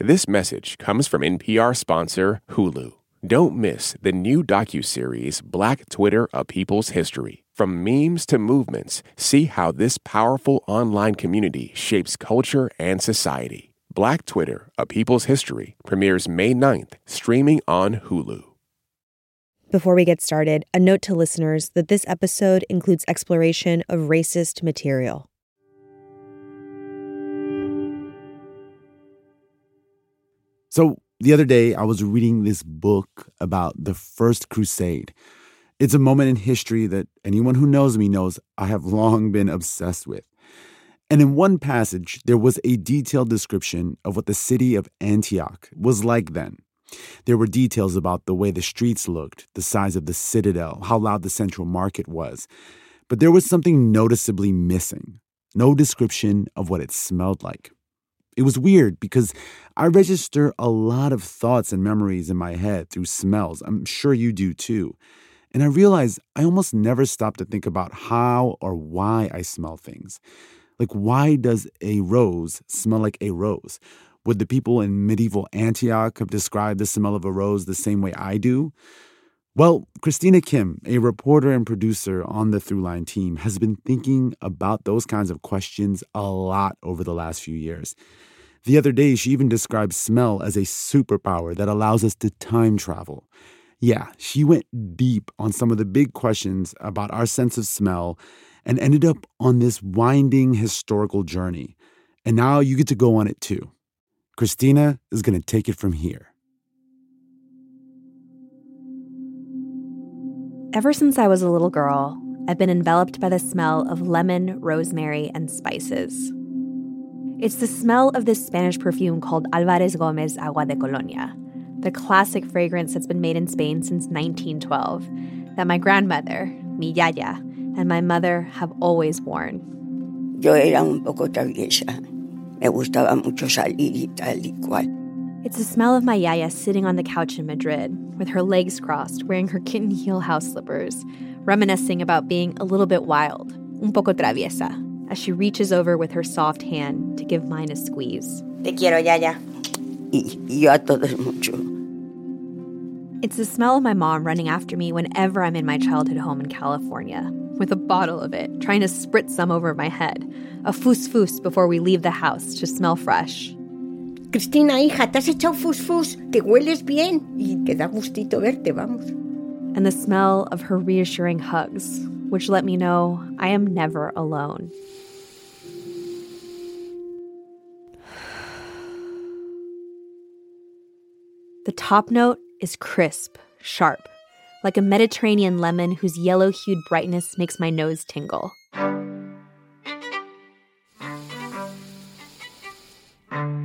This message comes from NPR sponsor Hulu. Don't miss the new docuseries Black Twitter: A People's History. From memes to movements, see how this powerful online community shapes culture and society. Black Twitter: A People's History premieres May 9th, streaming on Hulu. Before we get started, a note to listeners that this episode includes exploration of racist material. So, the other day, I was reading this book about the First Crusade. It's a moment in history that anyone who knows me knows I have long been obsessed with. And in one passage, there was a detailed description of what the city of Antioch was like then. There were details about the way the streets looked, the size of the citadel, how loud the central market was. But there was something noticeably missing no description of what it smelled like. It was weird because I register a lot of thoughts and memories in my head through smells. I'm sure you do too. And I realized I almost never stop to think about how or why I smell things. Like, why does a rose smell like a rose? Would the people in medieval Antioch have described the smell of a rose the same way I do? Well, Christina Kim, a reporter and producer on the Throughline team, has been thinking about those kinds of questions a lot over the last few years. The other day, she even described smell as a superpower that allows us to time travel. Yeah, she went deep on some of the big questions about our sense of smell and ended up on this winding historical journey. And now you get to go on it too. Christina is going to take it from here. Ever since I was a little girl, I've been enveloped by the smell of lemon, rosemary, and spices. It's the smell of this Spanish perfume called Alvarez Gomez Agua de Colonia, the classic fragrance that's been made in Spain since 1912, that my grandmother, mi yaya, and my mother have always worn. Yo era un poco traviesa. Me gustaba mucho salir y tal y cual. It's the smell of my yaya sitting on the couch in Madrid, with her legs crossed, wearing her kitten heel house slippers, reminiscing about being a little bit wild, un poco traviesa, as she reaches over with her soft hand to give mine a squeeze. Te quiero, Yaya. Y, y yo a todos mucho. It's the smell of my mom running after me whenever I'm in my childhood home in California, with a bottle of it, trying to spritz some over my head, a fus fus before we leave the house to smell fresh. Cristina, hija, te has echado fus fus, te hueles bien y te da gustito verte, vamos. And the smell of her reassuring hugs, which let me know I am never alone. Top note is crisp, sharp, like a Mediterranean lemon whose yellow hued brightness makes my nose tingle.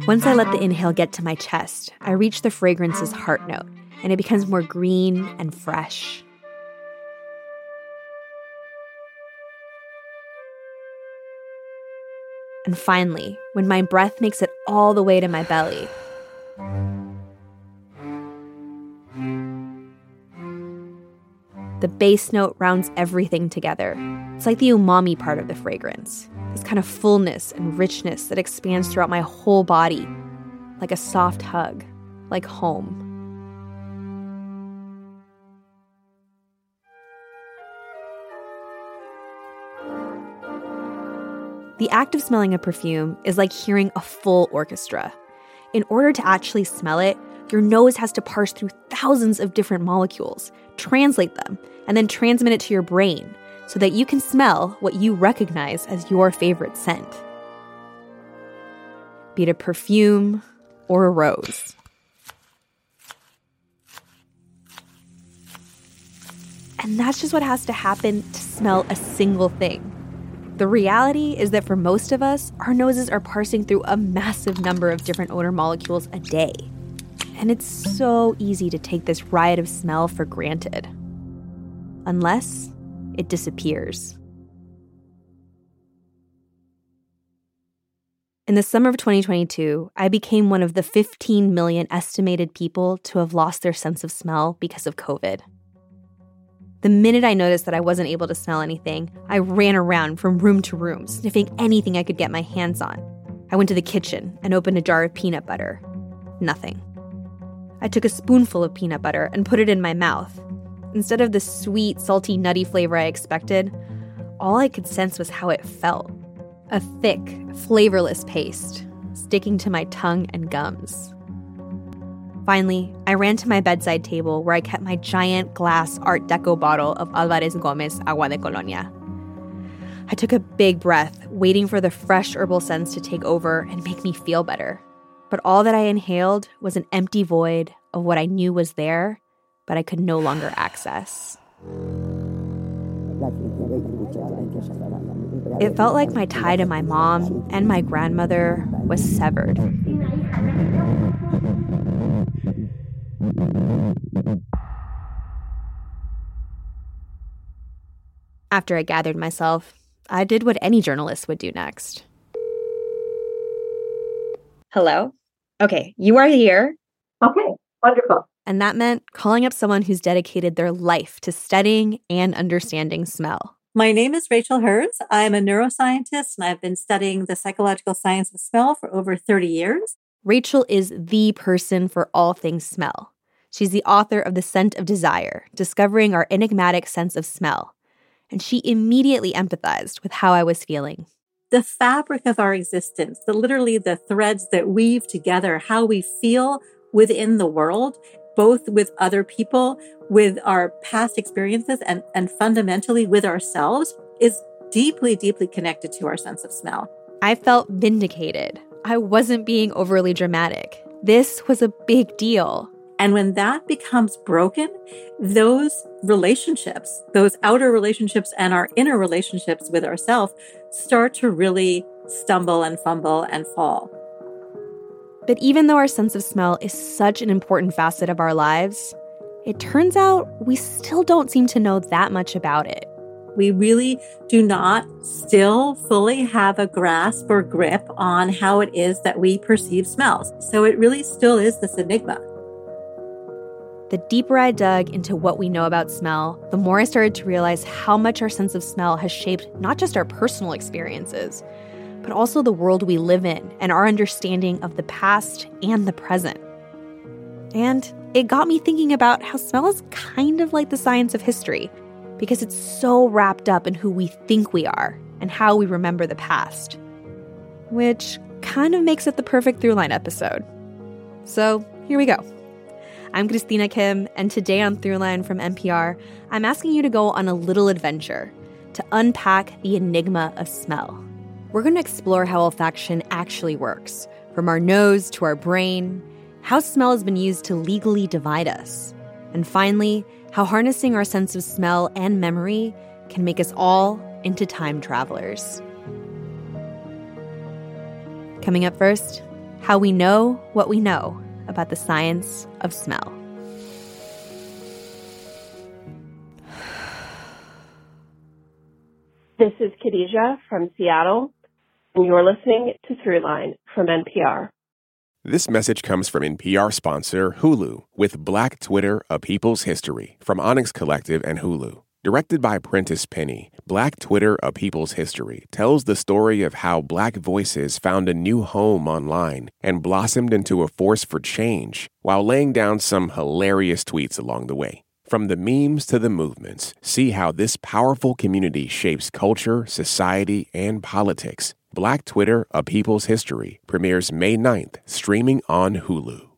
Once I let the inhale get to my chest, I reach the fragrance's heart note, and it becomes more green and fresh. And finally, when my breath makes it all the way to my belly, The base note rounds everything together. It's like the umami part of the fragrance, this kind of fullness and richness that expands throughout my whole body, like a soft hug, like home. The act of smelling a perfume is like hearing a full orchestra. In order to actually smell it, your nose has to parse through thousands of different molecules, translate them, and then transmit it to your brain so that you can smell what you recognize as your favorite scent. Be it a perfume or a rose. And that's just what has to happen to smell a single thing. The reality is that for most of us, our noses are parsing through a massive number of different odor molecules a day. And it's so easy to take this riot of smell for granted. Unless it disappears. In the summer of 2022, I became one of the 15 million estimated people to have lost their sense of smell because of COVID. The minute I noticed that I wasn't able to smell anything, I ran around from room to room, sniffing anything I could get my hands on. I went to the kitchen and opened a jar of peanut butter. nothing. I took a spoonful of peanut butter and put it in my mouth. Instead of the sweet, salty, nutty flavor I expected, all I could sense was how it felt a thick, flavorless paste sticking to my tongue and gums. Finally, I ran to my bedside table where I kept my giant glass Art Deco bottle of Alvarez Gomez Agua de Colonia. I took a big breath, waiting for the fresh herbal scents to take over and make me feel better. But all that I inhaled was an empty void of what I knew was there, but I could no longer access. It felt like my tie to my mom and my grandmother was severed. After I gathered myself, I did what any journalist would do next. Hello? Okay, you are here. Okay, wonderful. And that meant calling up someone who's dedicated their life to studying and understanding smell. My name is Rachel Herz. I'm a neuroscientist and I've been studying the psychological science of smell for over 30 years. Rachel is the person for all things smell. She's the author of The Scent of Desire, discovering our enigmatic sense of smell. And she immediately empathized with how I was feeling. The fabric of our existence, the literally the threads that weave together how we feel within the world both with other people, with our past experiences, and, and fundamentally with ourselves is deeply, deeply connected to our sense of smell. I felt vindicated. I wasn't being overly dramatic. This was a big deal. And when that becomes broken, those relationships, those outer relationships and our inner relationships with ourselves start to really stumble and fumble and fall. But even though our sense of smell is such an important facet of our lives, it turns out we still don't seem to know that much about it. We really do not still fully have a grasp or grip on how it is that we perceive smells. So it really still is this enigma. The deeper I dug into what we know about smell, the more I started to realize how much our sense of smell has shaped not just our personal experiences, but also the world we live in and our understanding of the past and the present. And it got me thinking about how smell is kind of like the science of history, because it's so wrapped up in who we think we are and how we remember the past. Which kind of makes it the perfect Throughline episode. So here we go. I'm Christina Kim, and today on Throughline from NPR, I'm asking you to go on a little adventure to unpack the enigma of smell we're going to explore how olfaction actually works, from our nose to our brain, how smell has been used to legally divide us, and finally, how harnessing our sense of smell and memory can make us all into time travelers. Coming up first, how we know what we know about the science of smell. This is Khadija from Seattle and you're listening to Throughline from NPR. This message comes from NPR sponsor Hulu with Black Twitter, A People's History from Onyx Collective and Hulu. Directed by Prentice Penny, Black Twitter, A People's History tells the story of how black voices found a new home online and blossomed into a force for change while laying down some hilarious tweets along the way. From the memes to the movements, see how this powerful community shapes culture, society, and politics. Black Twitter, A People's History premieres May 9th, streaming on Hulu.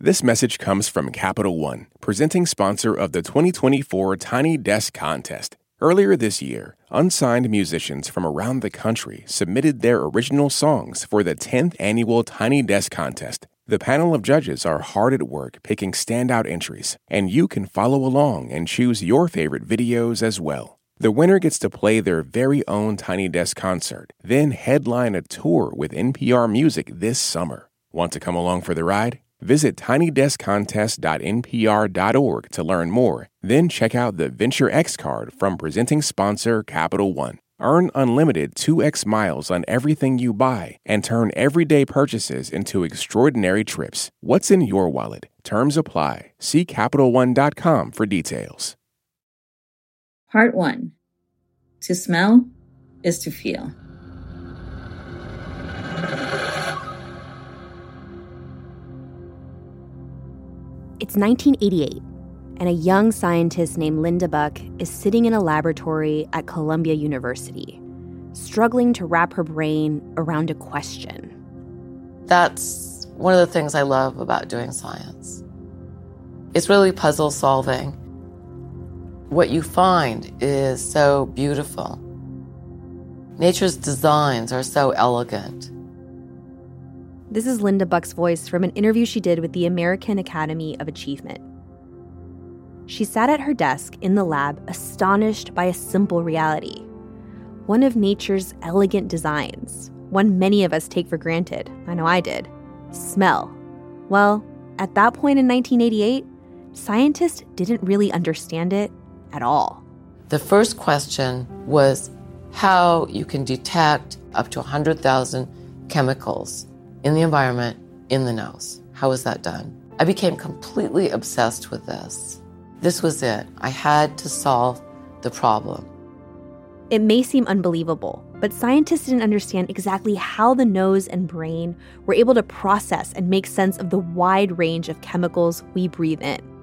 This message comes from Capital One, presenting sponsor of the 2024 Tiny Desk Contest. Earlier this year, unsigned musicians from around the country submitted their original songs for the 10th annual Tiny Desk Contest. The panel of judges are hard at work picking standout entries, and you can follow along and choose your favorite videos as well. The winner gets to play their very own Tiny Desk concert, then headline a tour with NPR Music this summer. Want to come along for the ride? Visit tinydeskcontest.npr.org to learn more. Then check out the Venture X card from presenting sponsor Capital One. Earn unlimited 2x miles on everything you buy and turn everyday purchases into extraordinary trips. What's in your wallet? Terms apply. See CapitalOne.com for details. Part one To smell is to feel. It's 1988, and a young scientist named Linda Buck is sitting in a laboratory at Columbia University, struggling to wrap her brain around a question. That's one of the things I love about doing science. It's really puzzle solving. What you find is so beautiful. Nature's designs are so elegant. This is Linda Buck's voice from an interview she did with the American Academy of Achievement. She sat at her desk in the lab, astonished by a simple reality one of nature's elegant designs, one many of us take for granted. I know I did. Smell. Well, at that point in 1988, scientists didn't really understand it at all. The first question was how you can detect up to 100,000 chemicals in the environment in the nose. How was that done? I became completely obsessed with this. This was it. I had to solve the problem. It may seem unbelievable, but scientists didn't understand exactly how the nose and brain were able to process and make sense of the wide range of chemicals we breathe in.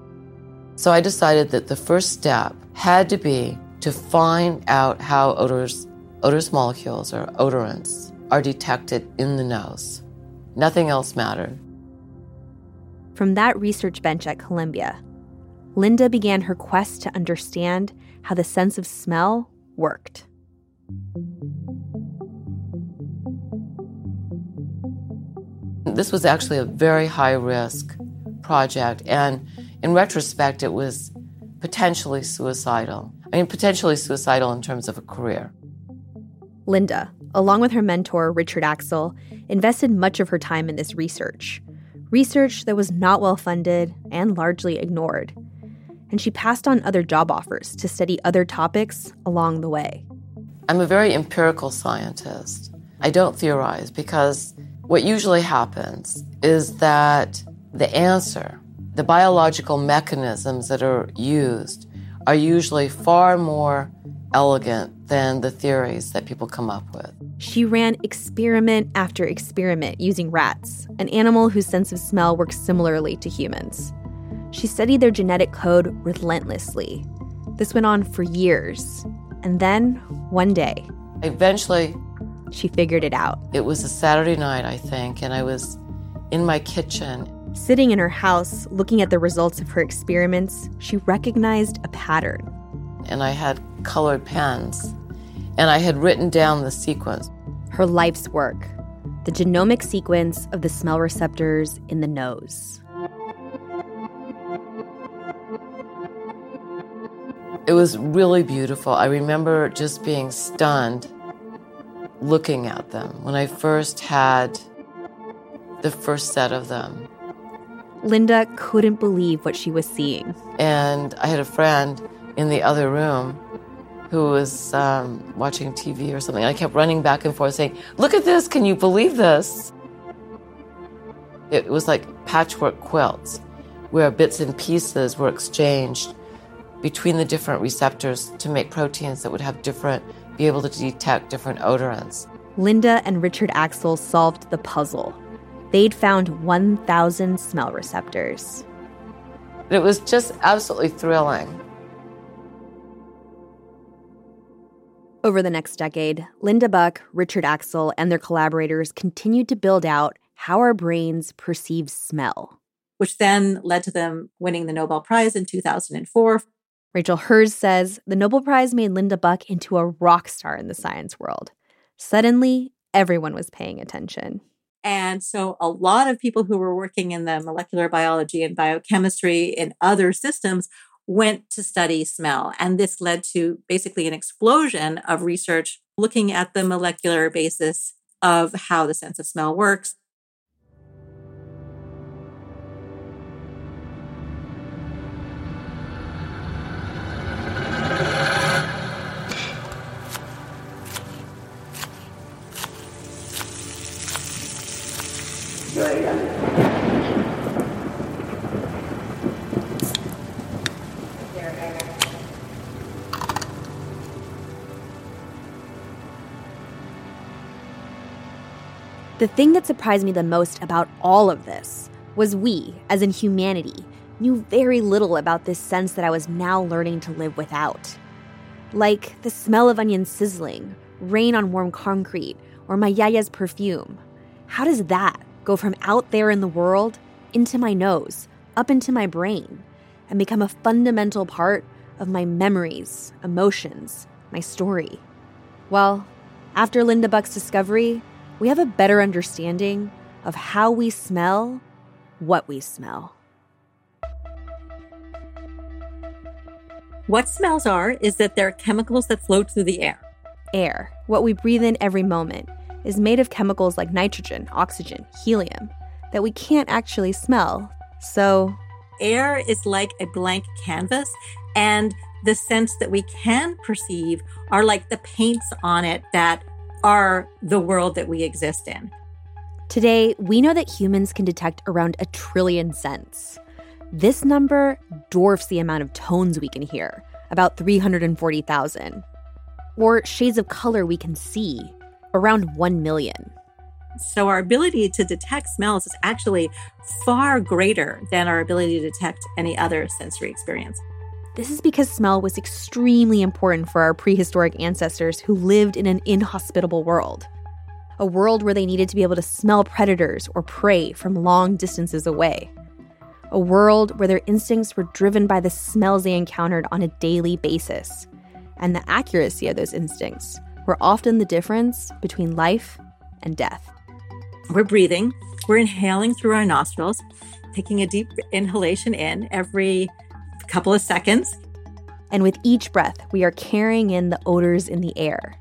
So I decided that the first step had to be to find out how odors, odorous molecules or odorants are detected in the nose. Nothing else mattered. From that research bench at Columbia, Linda began her quest to understand how the sense of smell worked. This was actually a very high risk project, and in retrospect, it was potentially suicidal. I mean, potentially suicidal in terms of a career. Linda, along with her mentor, Richard Axel, invested much of her time in this research. Research that was not well funded and largely ignored. And she passed on other job offers to study other topics along the way. I'm a very empirical scientist. I don't theorize because what usually happens is that the answer, the biological mechanisms that are used, are usually far more elegant than the theories that people come up with. She ran experiment after experiment using rats, an animal whose sense of smell works similarly to humans. She studied their genetic code relentlessly. This went on for years. And then, one day, eventually, she figured it out. It was a Saturday night, I think, and I was in my kitchen. Sitting in her house, looking at the results of her experiments, she recognized a pattern. And I had colored pens, and I had written down the sequence. Her life's work, the genomic sequence of the smell receptors in the nose. It was really beautiful. I remember just being stunned looking at them when I first had the first set of them. Linda couldn't believe what she was seeing. And I had a friend in the other room who was um, watching TV or something. I kept running back and forth saying, Look at this, can you believe this? It was like patchwork quilts where bits and pieces were exchanged between the different receptors to make proteins that would have different, be able to detect different odorants. Linda and Richard Axel solved the puzzle. They'd found 1,000 smell receptors. It was just absolutely thrilling. Over the next decade, Linda Buck, Richard Axel, and their collaborators continued to build out how our brains perceive smell. Which then led to them winning the Nobel Prize in 2004 Rachel Herz says the Nobel Prize made Linda Buck into a rock star in the science world. Suddenly, everyone was paying attention. And so, a lot of people who were working in the molecular biology and biochemistry and other systems went to study smell. And this led to basically an explosion of research looking at the molecular basis of how the sense of smell works. The thing that surprised me the most about all of this was we, as in humanity, knew very little about this sense that I was now learning to live without. Like the smell of onions sizzling, rain on warm concrete, or my yaya's perfume. How does that go from out there in the world into my nose, up into my brain, and become a fundamental part of my memories, emotions, my story? Well, after Linda Buck's discovery, we have a better understanding of how we smell what we smell. What smells are is that they're chemicals that float through the air. Air, what we breathe in every moment, is made of chemicals like nitrogen, oxygen, helium that we can't actually smell. So, air is like a blank canvas, and the scents that we can perceive are like the paints on it that are the world that we exist in. Today, we know that humans can detect around a trillion scents. This number dwarfs the amount of tones we can hear, about 340,000. Or shades of color we can see, around 1 million. So, our ability to detect smells is actually far greater than our ability to detect any other sensory experience. This is because smell was extremely important for our prehistoric ancestors who lived in an inhospitable world. A world where they needed to be able to smell predators or prey from long distances away a world where their instincts were driven by the smells they encountered on a daily basis. And the accuracy of those instincts were often the difference between life and death. We're breathing, we're inhaling through our nostrils, taking a deep inhalation in every couple of seconds. And with each breath, we are carrying in the odors in the air.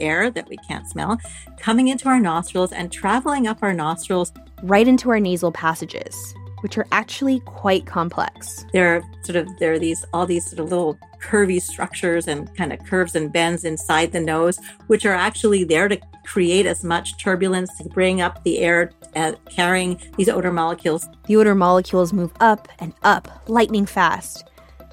Air that we can't smell coming into our nostrils and traveling up our nostrils right into our nasal passages, which are actually quite complex. There are sort of there are these all these sort of little curvy structures and kind of curves and bends inside the nose, which are actually there to create as much turbulence to bring up the air uh, carrying these odor molecules. The odor molecules move up and up, lightning fast,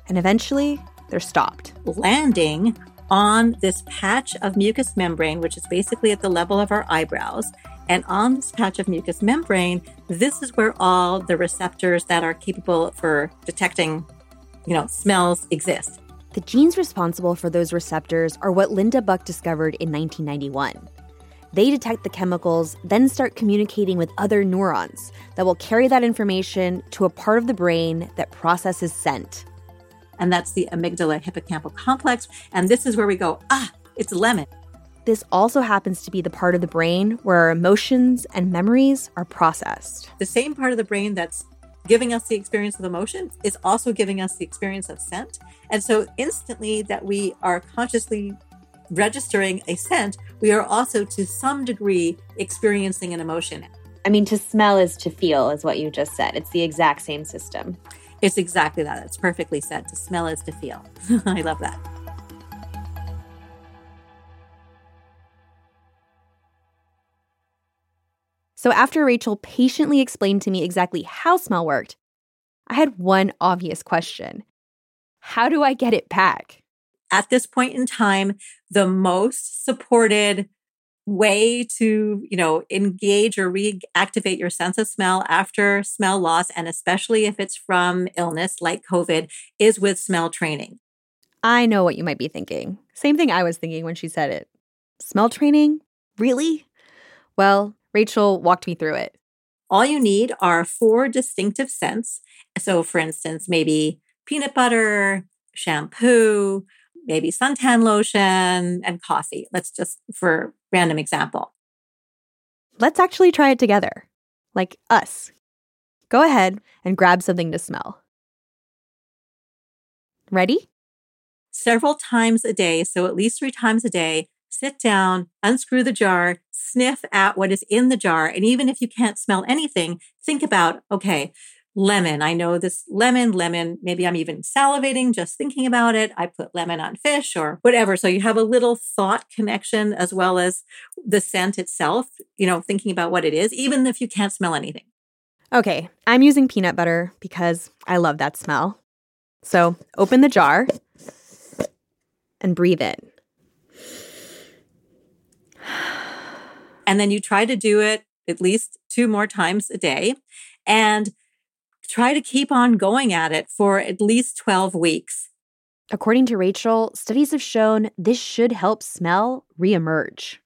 and eventually they're stopped. Landing on this patch of mucous membrane, which is basically at the level of our eyebrows. And on this patch of mucous membrane, this is where all the receptors that are capable for detecting, you know, smells exist. The genes responsible for those receptors are what Linda Buck discovered in 1991. They detect the chemicals, then start communicating with other neurons that will carry that information to a part of the brain that processes scent. And that's the amygdala hippocampal complex. And this is where we go, ah, it's lemon. This also happens to be the part of the brain where our emotions and memories are processed. The same part of the brain that's giving us the experience of emotion is also giving us the experience of scent. And so, instantly, that we are consciously registering a scent, we are also to some degree experiencing an emotion. I mean, to smell is to feel, is what you just said. It's the exact same system. It's exactly that. It's perfectly said. To smell is to feel. I love that. So, after Rachel patiently explained to me exactly how smell worked, I had one obvious question How do I get it back? At this point in time, the most supported way to, you know, engage or reactivate your sense of smell after smell loss, and especially if it's from illness like COVID, is with smell training. I know what you might be thinking. Same thing I was thinking when she said it. Smell training? Really? Well, Rachel walked me through it. All you need are four distinctive scents. So, for instance, maybe peanut butter, shampoo, maybe suntan lotion, and coffee. Let's just for random example. Let's actually try it together, like us. Go ahead and grab something to smell. Ready? Several times a day, so at least three times a day, sit down, unscrew the jar, sniff at what is in the jar. And even if you can't smell anything, think about, okay, lemon. I know this lemon, lemon. Maybe I'm even salivating just thinking about it. I put lemon on fish or whatever. So you have a little thought connection as well as the scent itself, you know, thinking about what it is, even if you can't smell anything. Okay, I'm using peanut butter because I love that smell. So open the jar and breathe in. And then you try to do it at least two more times a day. And try to keep on going at it for at least 12 weeks. According to Rachel, studies have shown this should help smell reemerge.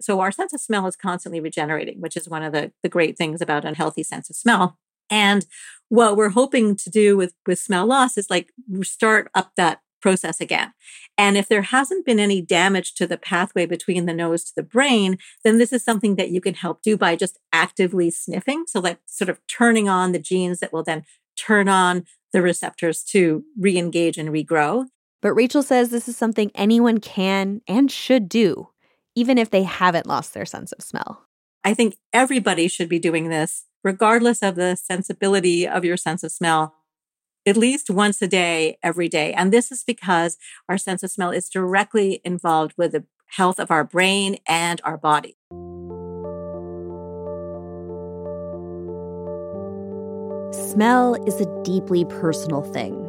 So our sense of smell is constantly regenerating, which is one of the, the great things about unhealthy sense of smell. And what we're hoping to do with, with smell loss is like start up that process again. And if there hasn't been any damage to the pathway between the nose to the brain, then this is something that you can help do by just actively sniffing. So, like sort of turning on the genes that will then turn on the receptors to re engage and regrow. But Rachel says this is something anyone can and should do, even if they haven't lost their sense of smell. I think everybody should be doing this, regardless of the sensibility of your sense of smell at least once a day, every day. And this is because our sense of smell is directly involved with the health of our brain and our body. Smell is a deeply personal thing.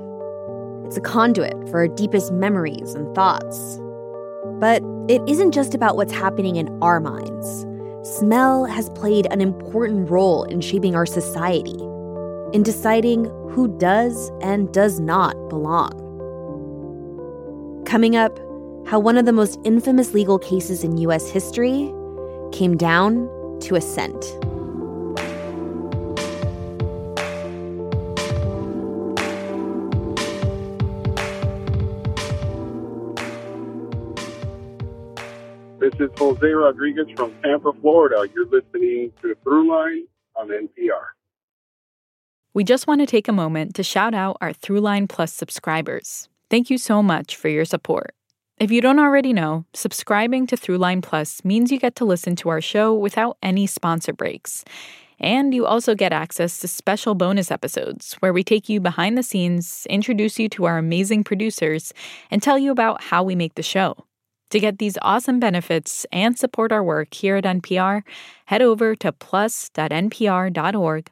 It's a conduit for our deepest memories and thoughts. But it isn't just about what's happening in our minds. Smell has played an important role in shaping our society in deciding who does and does not belong. Coming up, how one of the most infamous legal cases in US history came down to a scent. This is Jose Rodriguez from Tampa, Florida. You're listening to Throughline on NPR. We just want to take a moment to shout out our Throughline Plus subscribers. Thank you so much for your support. If you don't already know, subscribing to Throughline Plus means you get to listen to our show without any sponsor breaks. And you also get access to special bonus episodes where we take you behind the scenes, introduce you to our amazing producers, and tell you about how we make the show. To get these awesome benefits and support our work here at NPR, head over to plus.npr.org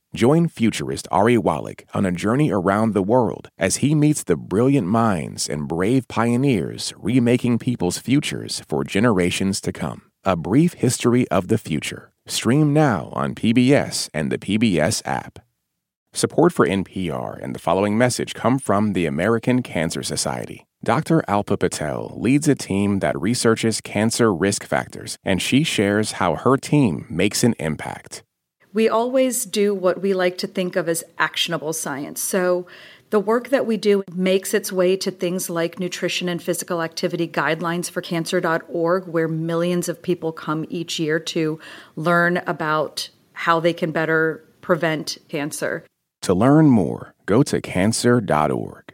Join futurist Ari Wallach on a journey around the world as he meets the brilliant minds and brave pioneers remaking people's futures for generations to come. A Brief History of the Future. Stream now on PBS and the PBS app. Support for NPR and the following message come from the American Cancer Society. Dr. Alpa Patel leads a team that researches cancer risk factors, and she shares how her team makes an impact. We always do what we like to think of as actionable science. So, the work that we do makes its way to things like nutrition and physical activity guidelines for cancer.org, where millions of people come each year to learn about how they can better prevent cancer. To learn more, go to cancer.org.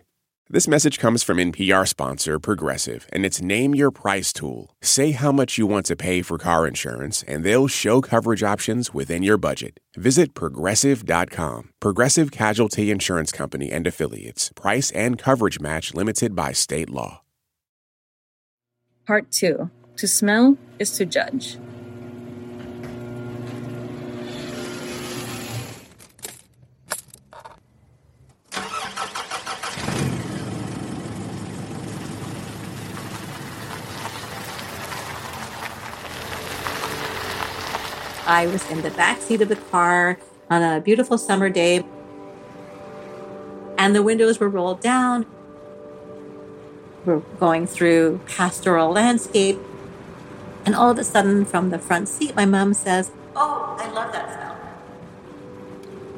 This message comes from NPR sponsor Progressive and its Name Your Price tool. Say how much you want to pay for car insurance, and they'll show coverage options within your budget. Visit progressive.com. Progressive Casualty Insurance Company and Affiliates. Price and coverage match limited by state law. Part 2 To smell is to judge. I was in the back seat of the car on a beautiful summer day, and the windows were rolled down. We're going through pastoral landscape, and all of a sudden, from the front seat, my mom says, "Oh, I love that smell."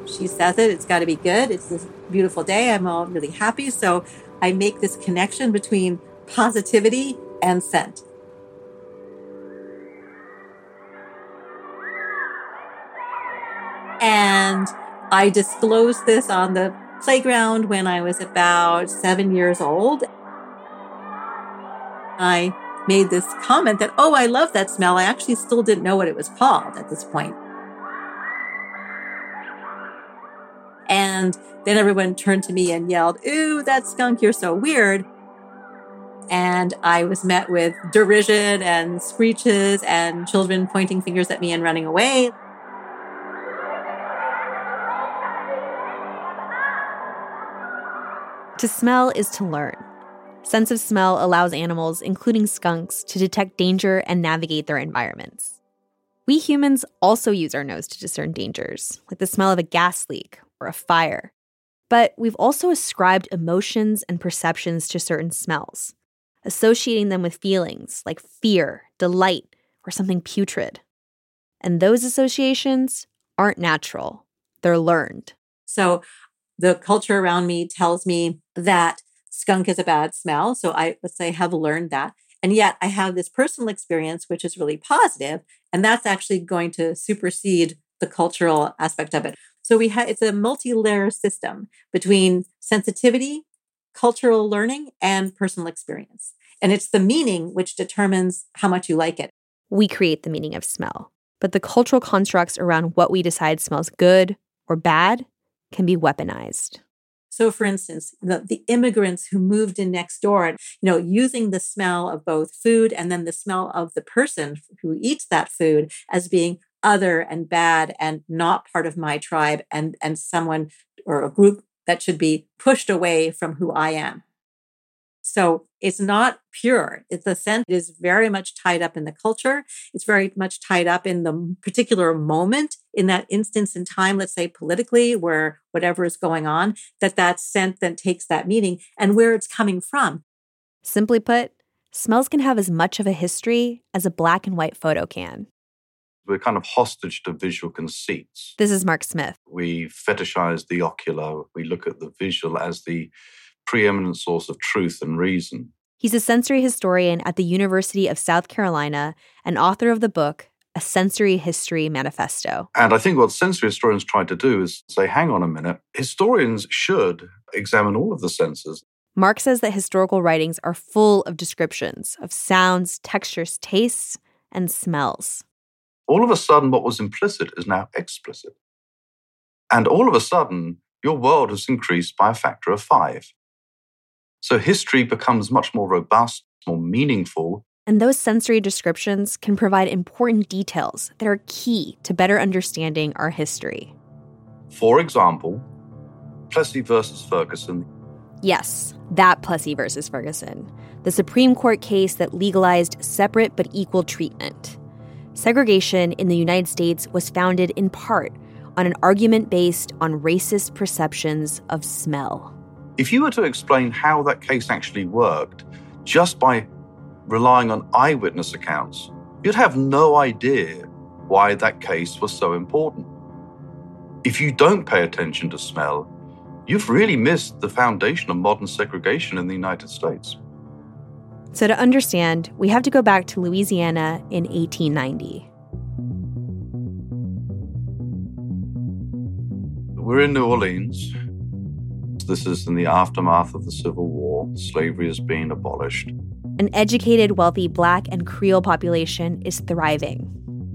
She says it. It's got to be good. It's this beautiful day. I'm all really happy. So I make this connection between positivity and scent. I disclosed this on the playground when I was about seven years old. I made this comment that, oh, I love that smell. I actually still didn't know what it was called at this point. And then everyone turned to me and yelled, Ooh, that skunk, you're so weird. And I was met with derision and screeches and children pointing fingers at me and running away. To smell is to learn. Sense of smell allows animals, including skunks, to detect danger and navigate their environments. We humans also use our nose to discern dangers, like the smell of a gas leak or a fire. But we've also ascribed emotions and perceptions to certain smells, associating them with feelings like fear, delight, or something putrid. And those associations aren't natural, they're learned. So the culture around me tells me that skunk is a bad smell. So I, let's say, have learned that. And yet I have this personal experience, which is really positive, and that's actually going to supersede the cultural aspect of it. So we have it's a multi-layer system between sensitivity, cultural learning, and personal experience. And it's the meaning which determines how much you like it. We create the meaning of smell, but the cultural constructs around what we decide smells good or bad can be weaponized. So, for instance, the, the immigrants who moved in next door, and you know, using the smell of both food and then the smell of the person who eats that food as being other and bad and not part of my tribe and and someone or a group that should be pushed away from who I am. So it's not pure. It's the scent is very much tied up in the culture. It's very much tied up in the particular moment in that instance in time, let's say politically, where whatever is going on, that that scent then takes that meaning and where it's coming from. Simply put, smells can have as much of a history as a black and white photo can. We're kind of hostage to visual conceits. This is Mark Smith. We fetishize the ocular. We look at the visual as the preeminent source of truth and reason. He's a sensory historian at the University of South Carolina and author of the book, A Sensory History Manifesto. And I think what sensory historians try to do is say, hang on a minute, historians should examine all of the senses. Mark says that historical writings are full of descriptions of sounds, textures, tastes, and smells. All of a sudden, what was implicit is now explicit. And all of a sudden, your world has increased by a factor of five. So history becomes much more robust, more meaningful. And those sensory descriptions can provide important details that are key to better understanding our history. For example, Plessy versus Ferguson. Yes, that Plessy versus Ferguson, the Supreme Court case that legalized separate but equal treatment. Segregation in the United States was founded in part on an argument based on racist perceptions of smell. If you were to explain how that case actually worked just by relying on eyewitness accounts, you'd have no idea why that case was so important. If you don't pay attention to smell, you've really missed the foundation of modern segregation in the United States. So, to understand, we have to go back to Louisiana in 1890. We're in New Orleans. This is in the aftermath of the Civil War. Slavery has been abolished. An educated, wealthy Black and Creole population is thriving.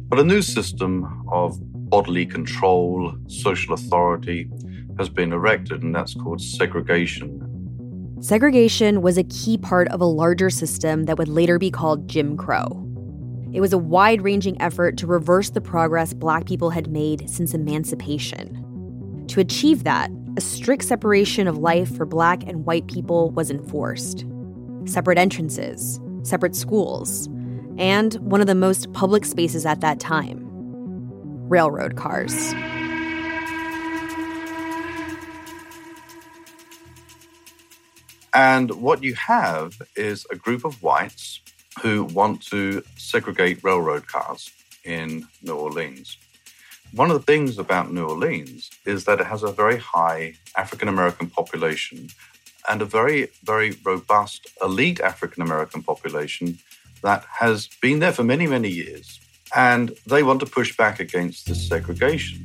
But a new system of bodily control, social authority has been erected, and that's called segregation. Segregation was a key part of a larger system that would later be called Jim Crow. It was a wide ranging effort to reverse the progress Black people had made since emancipation. To achieve that, a strict separation of life for Black and white people was enforced. Separate entrances, separate schools, and one of the most public spaces at that time railroad cars. And what you have is a group of whites who want to segregate railroad cars in New Orleans. One of the things about New Orleans is that it has a very high African American population and a very, very robust elite African American population that has been there for many, many years. And they want to push back against this segregation.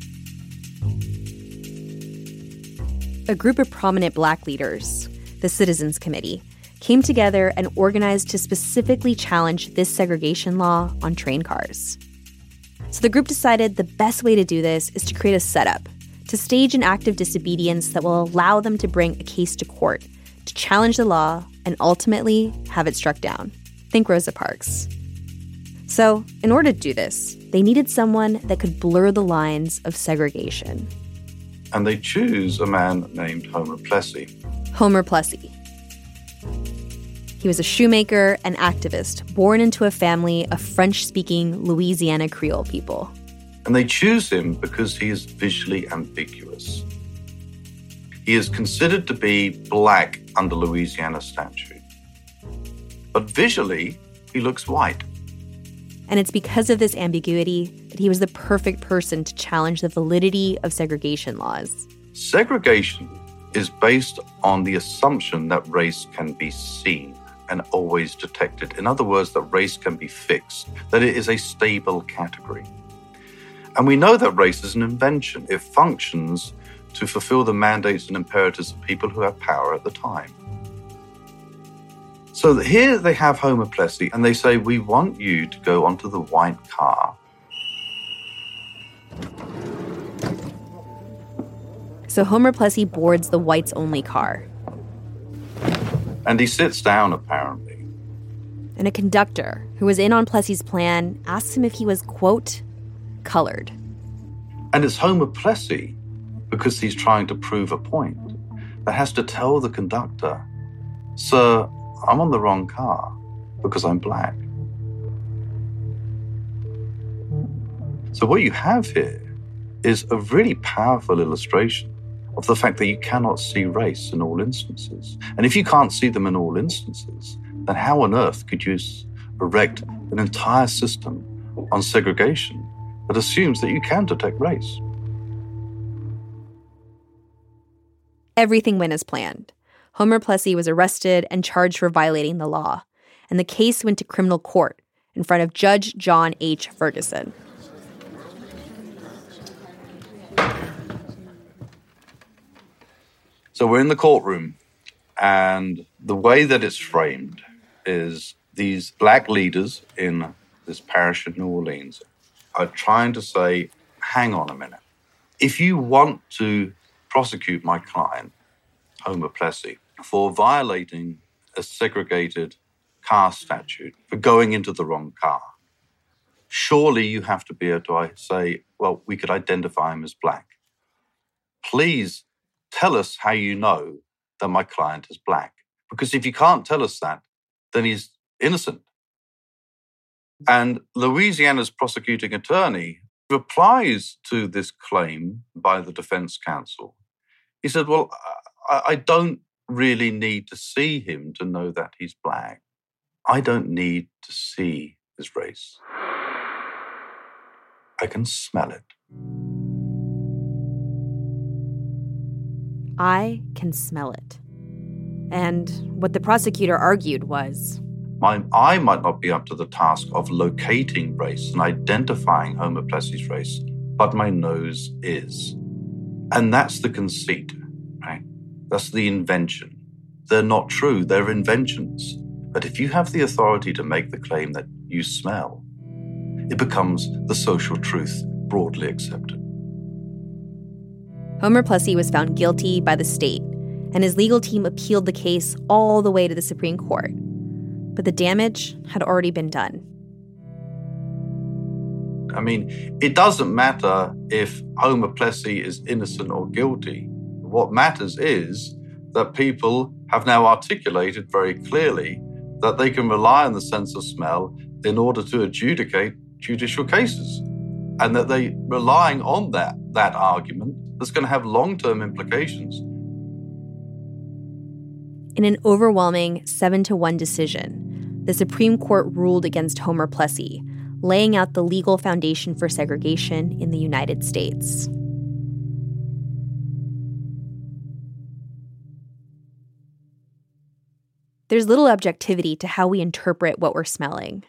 A group of prominent black leaders, the Citizens Committee, came together and organized to specifically challenge this segregation law on train cars. So the group decided the best way to do this is to create a setup to stage an act of disobedience that will allow them to bring a case to court, to challenge the law, and ultimately have it struck down. Think Rosa Parks. So, in order to do this, they needed someone that could blur the lines of segregation. And they choose a man named Homer Plessy. Homer Plessy. He was a shoemaker and activist born into a family of French speaking Louisiana Creole people. And they choose him because he is visually ambiguous. He is considered to be black under Louisiana statute. But visually, he looks white. And it's because of this ambiguity that he was the perfect person to challenge the validity of segregation laws. Segregation is based on the assumption that race can be seen and always detected. In other words, that race can be fixed, that it is a stable category. And we know that race is an invention. It functions to fulfill the mandates and imperatives of people who have power at the time. So here they have Homer Plessy, and they say, We want you to go onto the white car. So Homer Plessy boards the whites only car. And he sits down, apparently. And a conductor who was in on Plessy's plan asks him if he was, quote, colored. And it's Homer Plessy, because he's trying to prove a point, that has to tell the conductor, Sir, I'm on the wrong car because I'm black. So, what you have here is a really powerful illustration of the fact that you cannot see race in all instances. And if you can't see them in all instances, then how on earth could you erect an entire system on segregation that assumes that you can detect race? Everything went as planned. Homer Plessy was arrested and charged for violating the law, and the case went to criminal court in front of Judge John H. Ferguson. So we're in the courtroom, and the way that it's framed is these black leaders in this parish of New Orleans are trying to say, hang on a minute. If you want to prosecute my client, Homer Plessy, for violating a segregated car statute, for going into the wrong car. Surely you have to be able to say, well, we could identify him as black. Please tell us how you know that my client is black. Because if you can't tell us that, then he's innocent. And Louisiana's prosecuting attorney replies to this claim by the defense counsel. He said, Well, I, don't really need to see him to know that he's black. I don't need to see his race. I can smell it. I can smell it. And what the prosecutor argued was my eye might not be up to the task of locating race and identifying Homer Plessy's race, but my nose is. And that's the conceit, right? That's the invention. They're not true, they're inventions. But if you have the authority to make the claim that you smell, it becomes the social truth broadly accepted. Homer Plessy was found guilty by the state, and his legal team appealed the case all the way to the Supreme Court. But the damage had already been done. I mean, it doesn't matter if Homer Plessy is innocent or guilty. What matters is that people have now articulated very clearly that they can rely on the sense of smell in order to adjudicate judicial cases. And that they relying on that, that argument that's going to have long-term implications. In an overwhelming 7 to 1 decision, the Supreme Court ruled against Homer Plessy, laying out the legal foundation for segregation in the United States. There's little objectivity to how we interpret what we're smelling.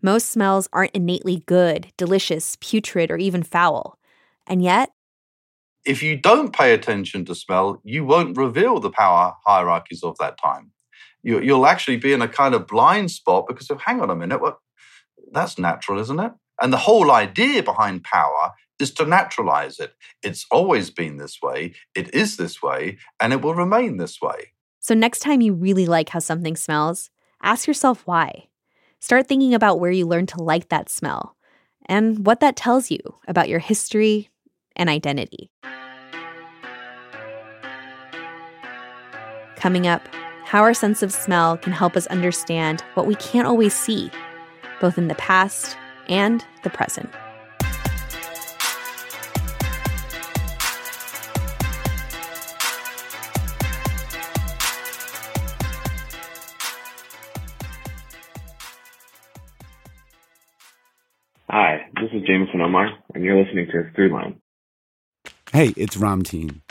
Most smells aren't innately good, delicious, putrid, or even foul. And yet, if you don't pay attention to smell, you won't reveal the power hierarchies of that time. You, will actually be in a kind of blind spot because of, hang on a minute, what? That's natural, isn't it? And the whole idea behind power is to naturalize it. It's always been this way, it is this way, and it will remain this way. So, next time you really like how something smells, ask yourself why. Start thinking about where you learned to like that smell and what that tells you about your history and identity. Coming up, how our sense of smell can help us understand what we can't always see, both in the past and the present. Hi, this is Jameson Omar, and you're listening to Throughline. Hey, it's Ramteen.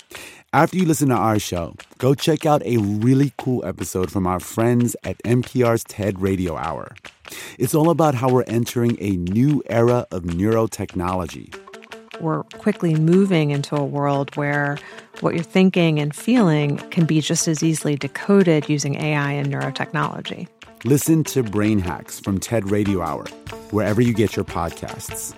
After you listen to our show, go check out a really cool episode from our friends at NPR's TED Radio Hour. It's all about how we're entering a new era of neurotechnology. We're quickly moving into a world where what you're thinking and feeling can be just as easily decoded using AI and neurotechnology. Listen to Brain Hacks from TED Radio Hour, wherever you get your podcasts.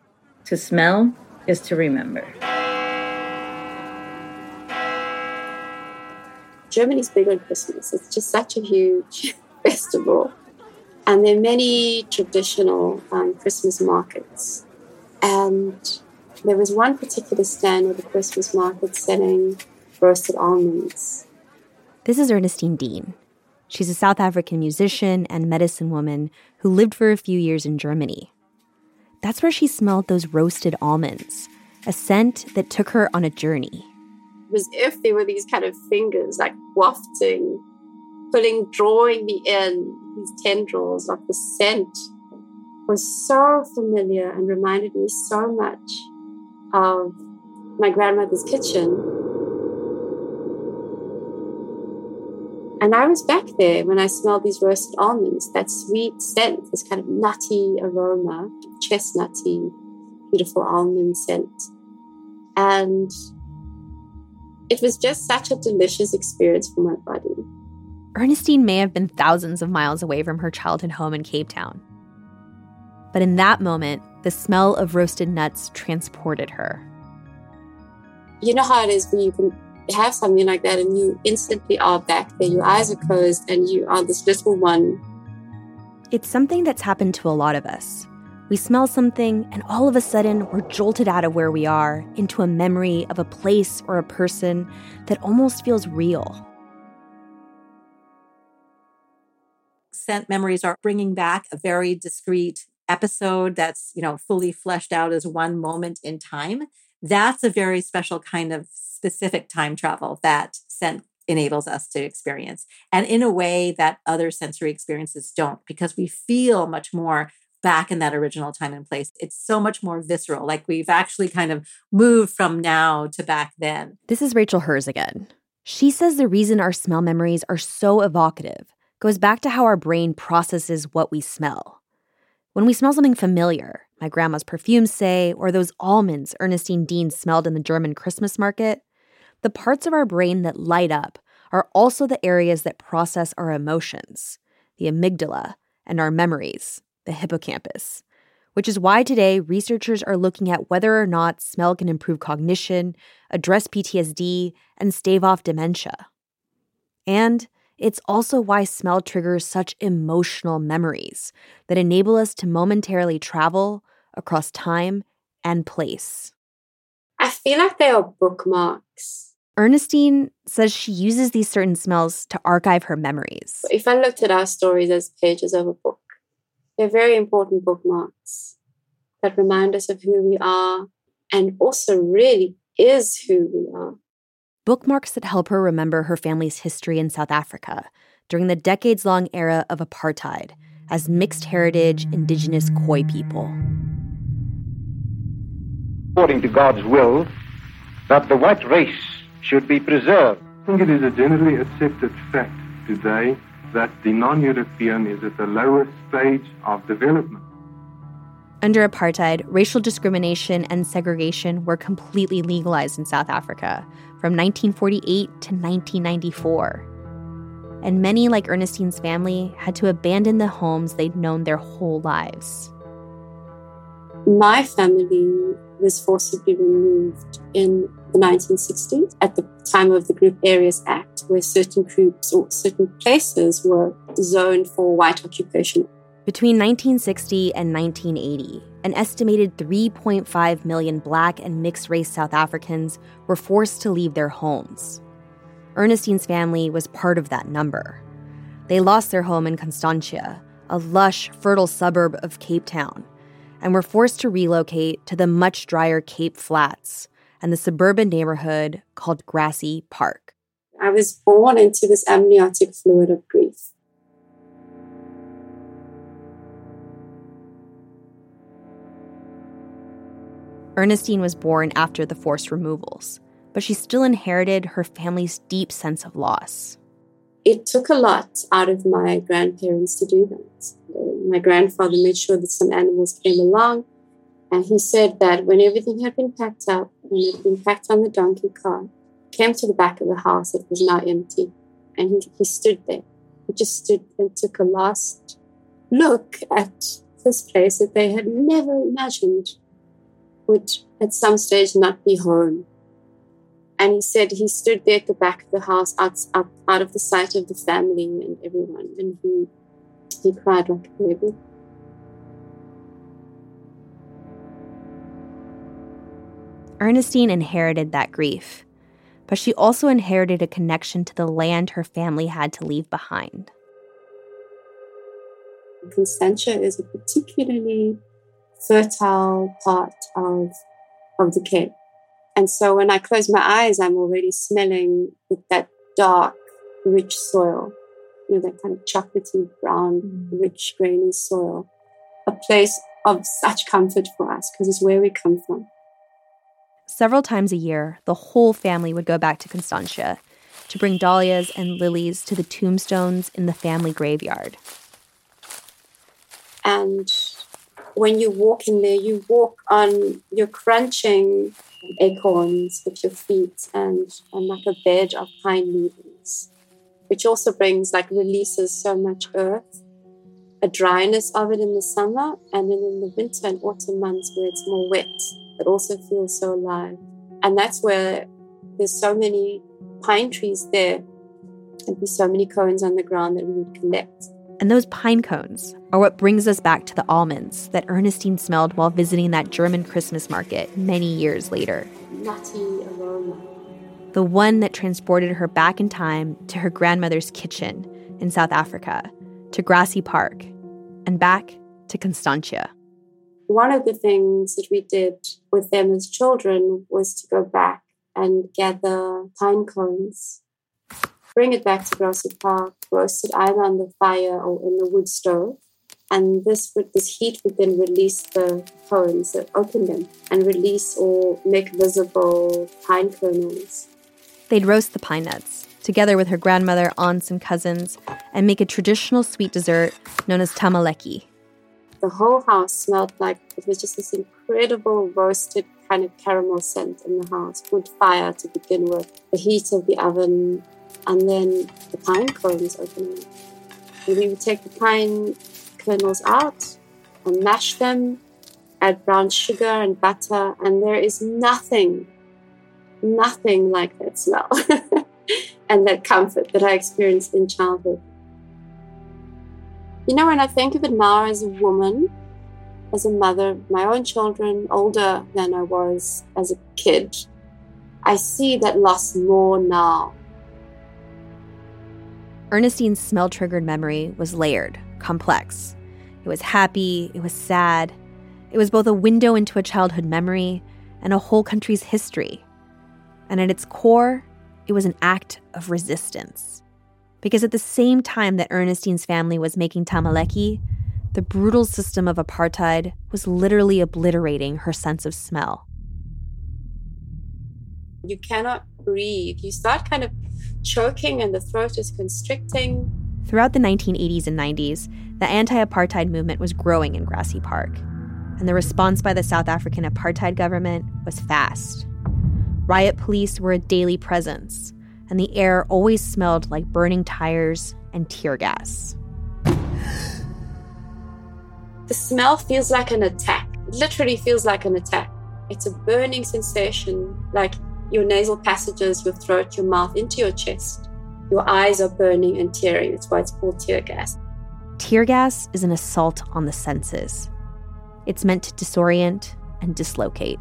To smell is to remember. Germany's big on Christmas. It's just such a huge festival. And there are many traditional um, Christmas markets. And there was one particular stand with a Christmas market selling roasted almonds. This is Ernestine Deane. She's a South African musician and medicine woman who lived for a few years in Germany. That's where she smelled those roasted almonds, a scent that took her on a journey. It was if there were these kind of fingers like wafting, pulling, drawing me in, these tendrils of the scent was so familiar and reminded me so much of my grandmother's kitchen. And I was back there when I smelled these roasted almonds, that sweet scent, this kind of nutty aroma, chestnutty, beautiful almond scent. And it was just such a delicious experience for my body. Ernestine may have been thousands of miles away from her childhood home in Cape Town. But in that moment, the smell of roasted nuts transported her. You know how it is when you can have something like that and you instantly are back there. Your eyes are closed and you are this little one. It's something that's happened to a lot of us. We smell something, and all of a sudden, we're jolted out of where we are into a memory of a place or a person that almost feels real. Scent memories are bringing back a very discrete episode that's, you know, fully fleshed out as one moment in time. That's a very special kind of specific time travel that scent enables us to experience and in a way that other sensory experiences don't because we feel much more back in that original time and place it's so much more visceral like we've actually kind of moved from now to back then. This is rachel herz again. She says the reason our smell memories are so evocative goes back to how our brain processes what we smell. When we smell something familiar my grandma's perfume say or those almonds ernestine deane smelled in the german christmas market the parts of our brain that light up are also the areas that process our emotions, the amygdala, and our memories, the hippocampus. Which is why today researchers are looking at whether or not smell can improve cognition, address PTSD, and stave off dementia. And it's also why smell triggers such emotional memories that enable us to momentarily travel across time and place. I feel like they are bookmarks Ernestine says she uses these certain smells to archive her memories. If I looked at our stories as pages of a book, they're very important bookmarks that remind us of who we are and also really is who we are. Bookmarks that help her remember her family's history in South Africa during the decades long era of apartheid as mixed heritage indigenous Khoi people. According to God's will, that the white race should be preserved. I think it is a generally accepted fact today that the non European is at the lowest stage of development. Under apartheid, racial discrimination and segregation were completely legalized in South Africa from 1948 to 1994. And many, like Ernestine's family, had to abandon the homes they'd known their whole lives. My family was forcibly removed in the 1960s at the time of the Group Areas Act, where certain groups or certain places were zoned for white occupation. Between 1960 and 1980, an estimated 3.5 million black and mixed race South Africans were forced to leave their homes. Ernestine's family was part of that number. They lost their home in Constantia, a lush, fertile suburb of Cape Town, and were forced to relocate to the much drier Cape Flats and the suburban neighborhood called Grassy Park. I was born into this amniotic fluid of grief. Ernestine was born after the forced removals, but she still inherited her family's deep sense of loss. It took a lot out of my grandparents to do that. My grandfather made sure that some animals came along, and he said that when everything had been packed up, when it had been packed on the donkey cart, came to the back of the house that was now empty, and he, he stood there. He just stood and took a last look at this place that they had never imagined would at some stage not be home. And he said he stood there at the back of the house, out, out, out of the sight of the family and everyone, and he, he cried like a baby. Ernestine inherited that grief, but she also inherited a connection to the land her family had to leave behind. Constantia is a particularly fertile part of, of the Cape. And so when I close my eyes, I'm already smelling that dark, rich soil, you know, that kind of chocolatey brown, mm. rich, grainy soil. A place of such comfort for us because it's where we come from. Several times a year, the whole family would go back to Constantia to bring dahlias and lilies to the tombstones in the family graveyard. And when you walk in there, you walk on, you're crunching acorns with your feet and, and like a bed of pine needles, which also brings, like, releases so much earth, a dryness of it in the summer, and then in the winter and autumn months where it's more wet, it also feels so alive. And that's where there's so many pine trees there, and there's so many cones on the ground that we would collect and those pine cones are what brings us back to the almonds that Ernestine smelled while visiting that German Christmas market many years later. Nutty aroma. The one that transported her back in time to her grandmother's kitchen in South Africa, to Grassy Park, and back to Constantia. One of the things that we did with them as children was to go back and gather pine cones bring it back to Grassy Park, roast it either on the fire or in the wood stove. And this would, this heat would then release the cones, so open them and release or make visible pine kernels. They'd roast the pine nuts together with her grandmother, aunts, and cousins, and make a traditional sweet dessert known as tameletjie. The whole house smelled like it was just this incredible roasted kind of caramel scent in the house. Wood fire to begin with, the heat of the oven, and then the pine cones opening. And we would take the pine kernels out and mash them, add brown sugar and butter, and there is nothing, nothing like that smell and that comfort that I experienced in childhood. You know, when I think of it now as a woman, as a mother my own children, older than I was as a kid, I see that loss more now Ernestine's smell triggered memory was layered, complex. It was happy, it was sad. It was both a window into a childhood memory and a whole country's history. And at its core, it was an act of resistance. Because at the same time that Ernestine's family was making tameletjie, the brutal system of apartheid was literally obliterating her sense of smell. You cannot breathe. You start kind of choking and the throat is constricting. Throughout the 1980s and 90s, the anti apartheid movement was growing in Grassy Park, and the response by the South African apartheid government was fast. Riot police were a daily presence, and the air always smelled like burning tires and tear gas. The smell feels like an attack. It literally feels like an attack. It's a burning sensation, like your nasal passages, your throat, your mouth into your chest. Your eyes are burning and tearing. That's why it's called tear gas. Tear gas is an assault on the senses. It's meant to disorient and dislocate.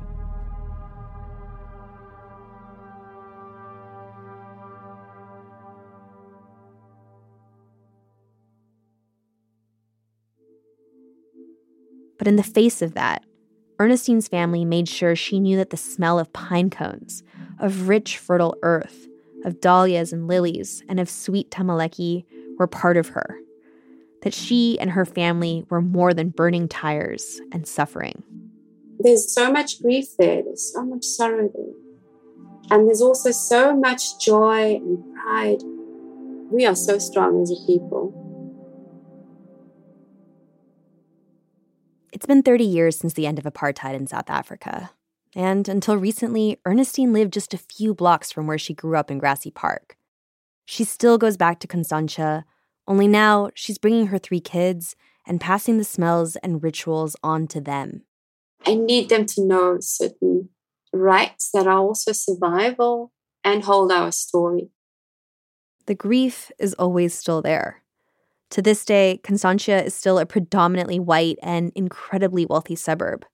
But in the face of that, Ernestine's family made sure she knew that the smell of pine cones, of rich, fertile earth, of dahlias and lilies, and of sweet tameletjie were part of her. That she and her family were more than burning tires and suffering. There's so much grief there, there's so much sorrow there. And there's also so much joy and pride. We are so strong as a people. It's been 30 years since the end of apartheid in South Africa. And until recently, Ernestine lived just a few blocks from where she grew up in Grassy Park. She still goes back to Constantia, only now she's bringing her three kids and passing the smells and rituals on to them. I need them to know certain rights that are also survival and hold our story. The grief is always still there. To this day, Constantia is still a predominantly white and incredibly wealthy suburb.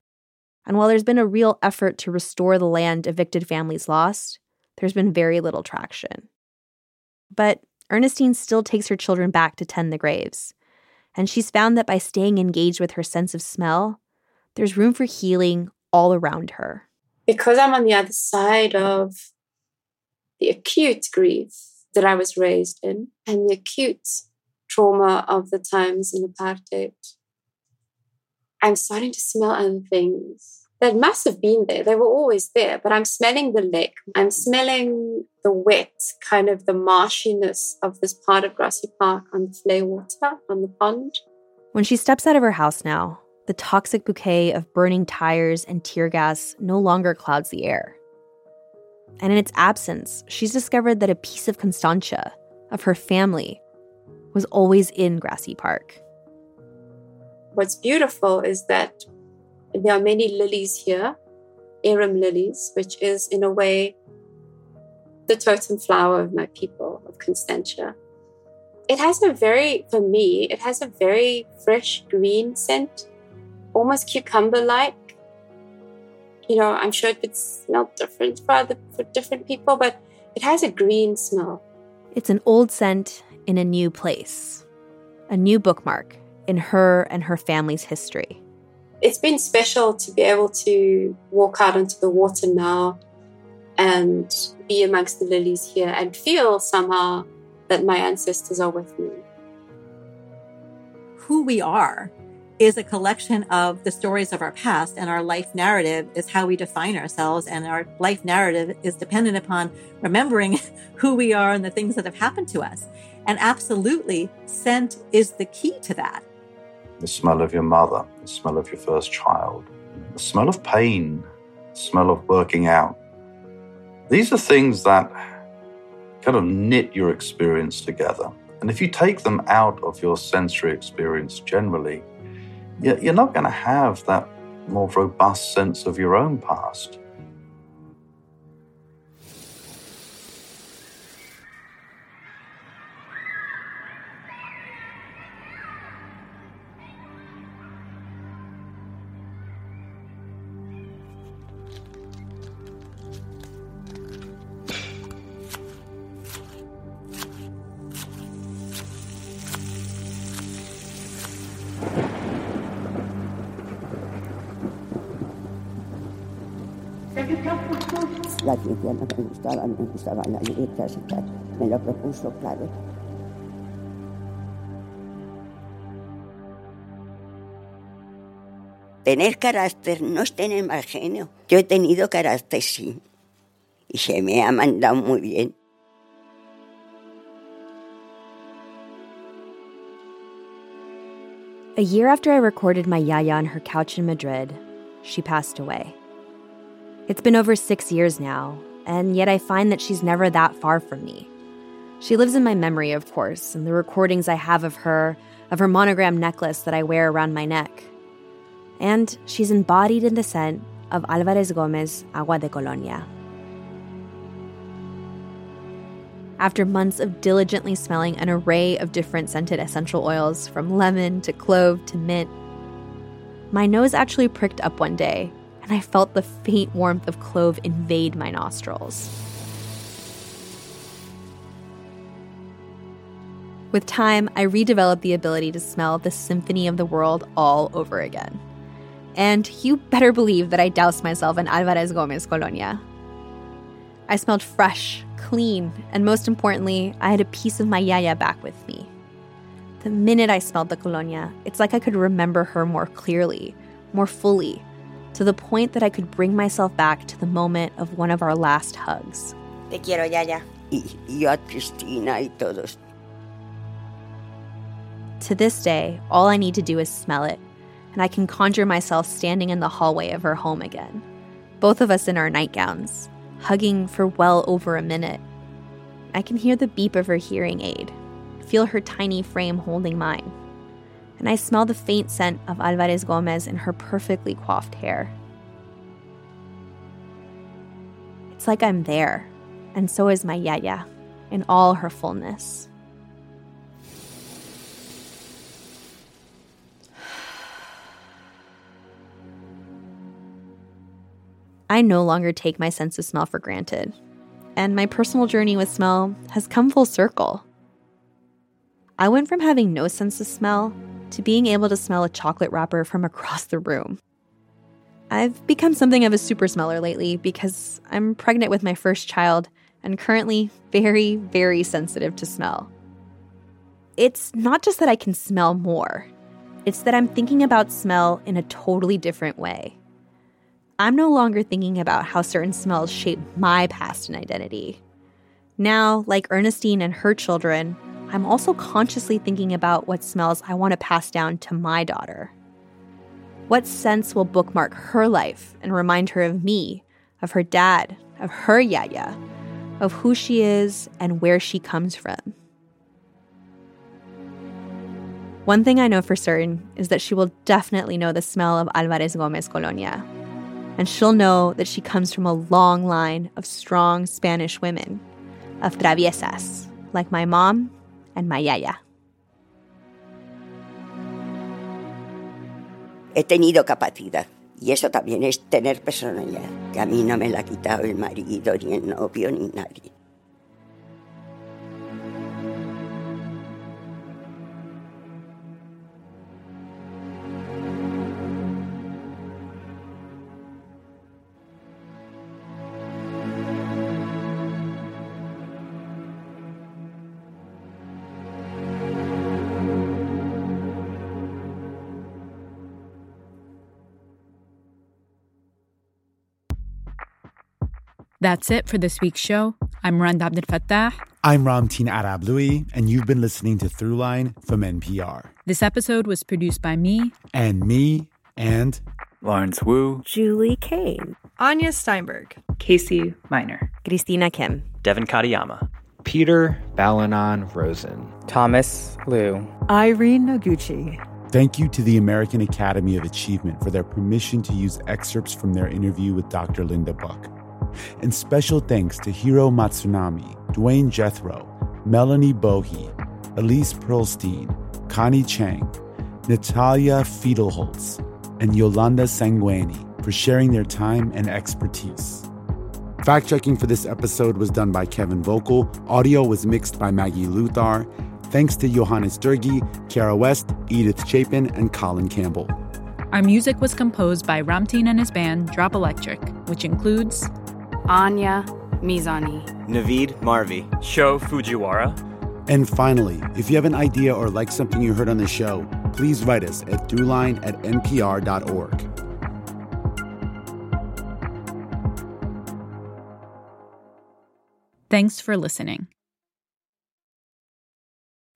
And while there's been a real effort to restore the land evicted families lost, there's been very little traction. But Ernestine still takes her children back to tend the graves. And she's found that by staying engaged with her sense of smell, there's room for healing all around her. Because I'm on the other side of the acute grief that I was raised in and the acute trauma of the times in apartheid, I'm starting to smell other things that must have been there. They were always there, but I'm smelling the lake. I'm smelling the wet, kind of the marshiness of this part of Grassy Park on the Vlei water, on the pond. When she steps out of her house now, the toxic bouquet of burning tires and tear gas no longer clouds the air. And in its absence, she's discovered that a piece of Constantia, of her family, was always in Grassy Park. What's beautiful is that there are many lilies here, arum lilies, which is in a way the totem flower of my people, of Constantia. It has a very, for me, it has a very fresh green scent, almost cucumber like. You know, I'm sure it would smell different for other for different people, but it has a green smell. It's an old scent in a new place, a new bookmark in her and her family's history. It's been special to be able to walk out onto the water now and be amongst the lilies here and feel somehow that my ancestors are with me. Who we are is a collection of the stories of our past, and our life narrative is how we define ourselves. And our life narrative is dependent upon remembering who we are and the things that have happened to us. And absolutely, scent is the key to that. The smell of your mother, the smell of your first child, the smell of pain, the smell of working out. These are things that kind of knit your experience together. And if you take them out of your sensory experience generally, you're not going to have that more robust sense of your own past. Talán is talán egy étkezetet, mert a propulsok látok. tener carácter no es tener mal genio. Yo he tenido carácter, sí. Y se me ha mandado muy bien. A year after I recorded my Yaya on her couch in Madrid, she passed away. It's been over six years now, and yet I find that she's never that far from me. She lives in my memory, of course, and the recordings I have of her, of her monogram necklace that I wear around my neck. And she's embodied in the scent of Alvarez Gomez Agua de Colonia. After months of diligently smelling an array of different scented essential oils, from lemon to clove to mint, my nose actually pricked up one day, and I felt the faint warmth of clove invade my nostrils. With time, I redeveloped the ability to smell the symphony of the world all over again. And you better believe that I doused myself in Alvarez Gomez Colonia. I smelled fresh, clean, and most importantly, I had a piece of my Yaya back with me. The minute I smelled the colonia, it's like I could remember her more clearly, more fully, to the point that I could bring myself back to the moment of one of our last hugs. Te quiero, Yaya. Y yo Cristina y todos. To this day, all I need to do is smell it, and I can conjure myself standing in the hallway of her home again, both of us in our nightgowns, hugging for well over a minute. I can hear the beep of her hearing aid, feel her tiny frame holding mine, and I smell the faint scent of Alvarez Gomez in her perfectly coiffed hair. It's like I'm there, and so is my Yaya, in all her fullness. I no longer take my sense of smell for granted, and my personal journey with smell has come full circle. I went from having no sense of smell to being able to smell a chocolate wrapper from across the room. I've become something of a super smeller lately because I'm pregnant with my first child and currently very, very sensitive to smell. It's not just that I can smell more, it's that I'm thinking about smell in a totally different way. I'm no longer thinking about how certain smells shape my past and identity. Now, like Ernestine and her children, I'm also consciously thinking about what smells I want to pass down to my daughter. What sense will bookmark her life and remind her of me, of her dad, of her yaya, of who she is and where she comes from? One thing I know for certain is that she will definitely know the smell of Alvarez Gomez Colonia. And she'll know that she comes from a long line of strong Spanish women, of traviesas, like my mom and my yaya. He tenido capacidad. Y eso también es tener personalidad, que a mí no me la ha quitado el marido, ni el novio, ni nadie. That's it for this week's show. I'm Rund Abdelfatah. I'm Ramteen Arablouei, and you've been listening to Throughline from NPR. This episode was produced by me. And me, and Lawrence Wu, Julie Caine, Anya Steinberg, Casey Miner, Christina Kim, Devin Katayama, Peter Balonon Rosen, Thomas Lu, Irene Noguchi. Thank you to the American Academy of Achievement for their permission to use excerpts from their interview with Dr. Linda Buck. And special thanks to Hiro Matsunami, Dwayne Jethro, Melanie Bohe, Elise Pearlstein, Connie Chang, Natalia Fiedelholz, and Yolanda Sanguini for sharing their time and expertise. Fact checking for this episode was done by Kevin Vocke. Audio was mixed by Maggie Luthar. Thanks to Johannes Doerge, Kara West, Edith Chapin, and Colin Campbell. Our music was composed by Ramteen and his band Drop Electric, which includes Anya Mizani, Naveed Marvi, Sho Fujiwara. And finally, if you have an idea or like something you heard on the show, please write us at throughline at npr.org. Thanks for listening.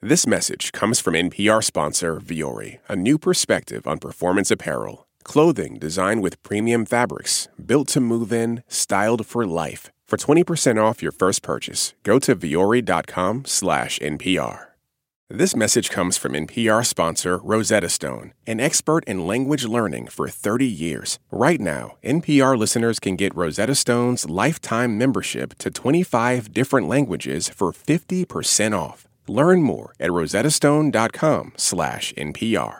This message comes from NPR sponsor Vuori, a new perspective on performance apparel Clothing designed with premium fabrics, built to move in, styled for life. For 20% off your first purchase, go to vuori.com slash NPR. This message comes from NPR sponsor Rosetta Stone, an expert in language learning for 30 years. Right now, NPR listeners can get Rosetta Stone's lifetime membership to 25 different languages for 50% off. Learn more at rosettastone.com slash NPR.